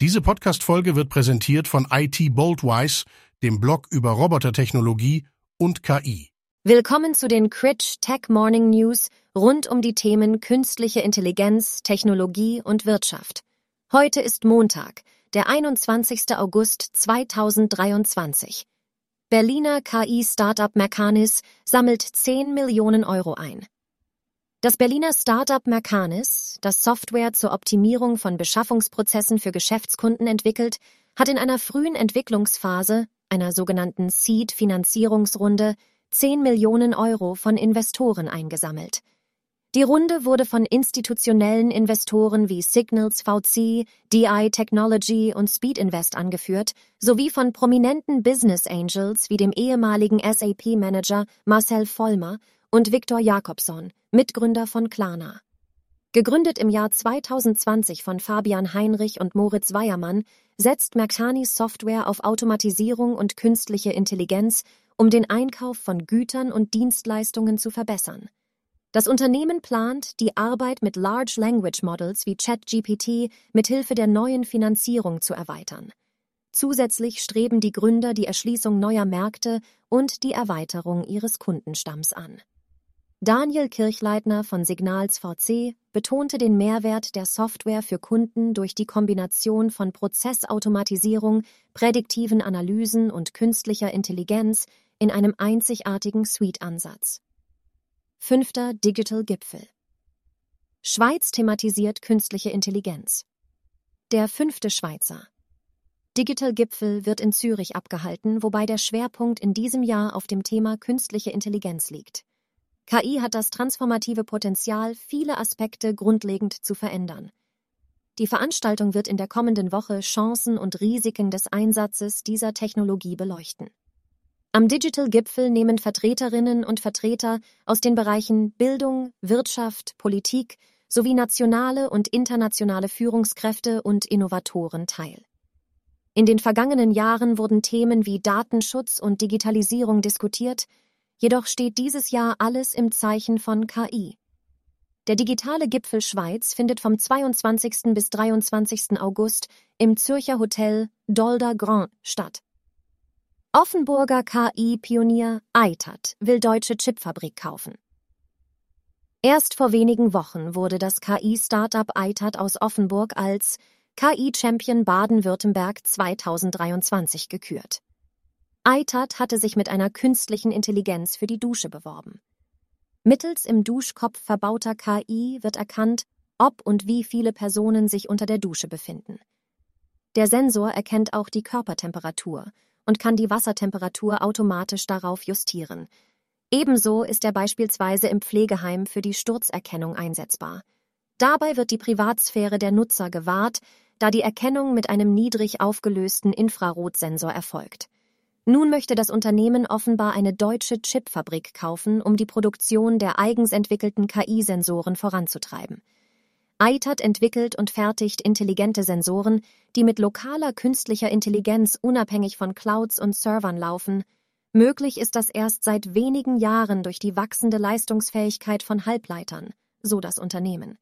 Diese Podcast-Folge wird präsentiert von IT Boldwise, dem Blog über Robotertechnologie und KI. Willkommen zu den Critch Tech Morning News rund um die Themen künstliche Intelligenz, Technologie und Wirtschaft. Heute ist Montag, der 21. August 2023. Berliner KI-Startup Mercanis sammelt 10 Millionen Euro ein. Das Berliner Startup Mercanis, das Software zur Optimierung von Beschaffungsprozessen für Geschäftskunden entwickelt, hat in einer frühen Entwicklungsphase, einer sogenannten Seed-Finanzierungsrunde, 10 Millionen Euro von Investoren eingesammelt. Die Runde wurde von institutionellen Investoren wie Signals VC, DI Technology und Speed Invest angeführt, sowie von prominenten Business Angels wie dem ehemaligen SAP-Manager Marcel Vollmer und Viktor Jakobson, Mitgründer von Klarna. Gegründet im Jahr 2020 von Fabian Heinrich und Moritz Weiermann, setzt Mercanis Software auf Automatisierung und künstliche Intelligenz, um den Einkauf von Gütern und Dienstleistungen zu verbessern. Das Unternehmen plant, die Arbeit mit Large Language Models wie ChatGPT mithilfe der neuen Finanzierung zu erweitern. Zusätzlich streben die Gründer die Erschließung neuer Märkte und die Erweiterung ihres Kundenstamms an. Daniel Kirchleitner von Signals VC betonte den Mehrwert der Software für Kunden durch die Kombination von Prozessautomatisierung, prädiktiven Analysen und künstlicher Intelligenz in einem einzigartigen Suite-Ansatz. Fünfter Digital Gipfel Schweiz thematisiert künstliche Intelligenz. Der fünfte Schweizer. Digital Gipfel wird in Zürich abgehalten, wobei der Schwerpunkt in diesem Jahr auf dem Thema künstliche Intelligenz liegt. KI hat das transformative Potenzial, viele Aspekte grundlegend zu verändern. Die Veranstaltung wird in der kommenden Woche Chancen und Risiken des Einsatzes dieser Technologie beleuchten. Am Digital Gipfel nehmen Vertreterinnen und Vertreter aus den Bereichen Bildung, Wirtschaft, Politik sowie nationale und internationale Führungskräfte und Innovatoren teil. In den vergangenen Jahren wurden Themen wie Datenschutz und Digitalisierung diskutiert, Jedoch steht dieses Jahr alles im Zeichen von KI. Der digitale Gipfel Schweiz findet vom 22. bis 23. August im Zürcher Hotel Dolder Grand statt. Offenburger KI-Pionier Eitat will deutsche Chipfabrik kaufen. Erst vor wenigen Wochen wurde das KI-Startup Eitat aus Offenburg als KI-Champion Baden-Württemberg 2023 gekürt. Eitat hatte sich mit einer künstlichen Intelligenz für die Dusche beworben. Mittels im Duschkopf verbauter KI wird erkannt, ob und wie viele Personen sich unter der Dusche befinden. Der Sensor erkennt auch die Körpertemperatur und kann die Wassertemperatur automatisch darauf justieren. Ebenso ist er beispielsweise im Pflegeheim für die Sturzerkennung einsetzbar. Dabei wird die Privatsphäre der Nutzer gewahrt, da die Erkennung mit einem niedrig aufgelösten Infrarotsensor erfolgt. Nun möchte das Unternehmen offenbar eine deutsche Chipfabrik kaufen, um die Produktion der eigens entwickelten KI-Sensoren voranzutreiben. EITAT entwickelt und fertigt intelligente Sensoren, die mit lokaler künstlicher Intelligenz unabhängig von Clouds und Servern laufen. Möglich ist das erst seit wenigen Jahren durch die wachsende Leistungsfähigkeit von Halbleitern, so das Unternehmen.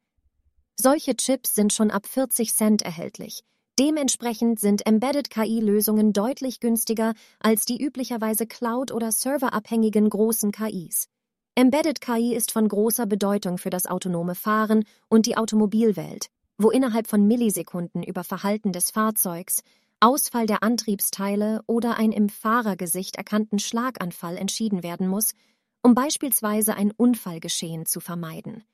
Solche Chips sind schon ab 40 Cent erhältlich – Dementsprechend sind Embedded-KI-Lösungen deutlich günstiger als die üblicherweise Cloud- oder serverabhängigen großen KIs. Embedded KI ist von großer Bedeutung für das autonome Fahren und die Automobilwelt, wo innerhalb von Millisekunden über Verhalten des Fahrzeugs, Ausfall der Antriebsteile oder ein im Fahrergesicht erkannten Schlaganfall entschieden werden muss, um beispielsweise ein Unfallgeschehen zu vermeiden.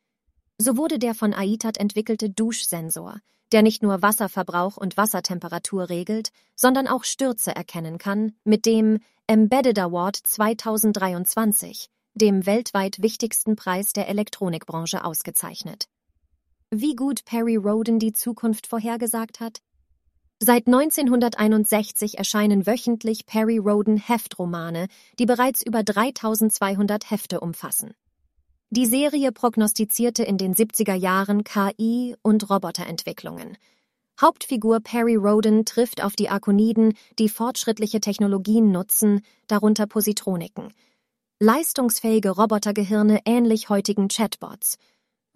So wurde der von AITAT entwickelte Duschsensor, der nicht nur Wasserverbrauch und Wassertemperatur regelt, sondern auch Stürze erkennen kann, mit dem Embedded Award 2023, dem weltweit wichtigsten Preis der Elektronikbranche, ausgezeichnet. Wie gut Perry Roden die Zukunft vorhergesagt hat? Seit 1961 erscheinen wöchentlich Perry Roden Heftromane, die bereits über 3200 Hefte umfassen. Die Serie prognostizierte in den 70er Jahren KI und Roboterentwicklungen. Hauptfigur Perry Roden trifft auf die Arkoniden, die fortschrittliche Technologien nutzen, darunter Positroniken. Leistungsfähige Robotergehirne ähnlich heutigen Chatbots.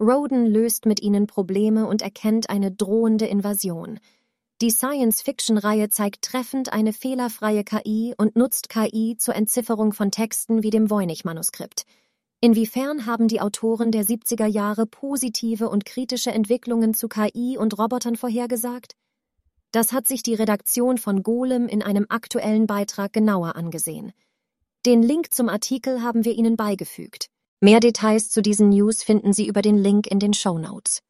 Roden löst mit ihnen Probleme und erkennt eine drohende Invasion. Die Science-Fiction-Reihe zeigt treffend eine fehlerfreie KI und nutzt KI zur Entzifferung von Texten wie dem Voynich-Manuskript. Inwiefern haben die Autoren der 70er Jahre positive und kritische Entwicklungen zu KI und Robotern vorhergesagt? Das hat sich die Redaktion von Golem in einem aktuellen Beitrag genauer angesehen. Den Link zum Artikel haben wir Ihnen beigefügt. Mehr Details zu diesen News finden Sie über den Link in den Show Notes.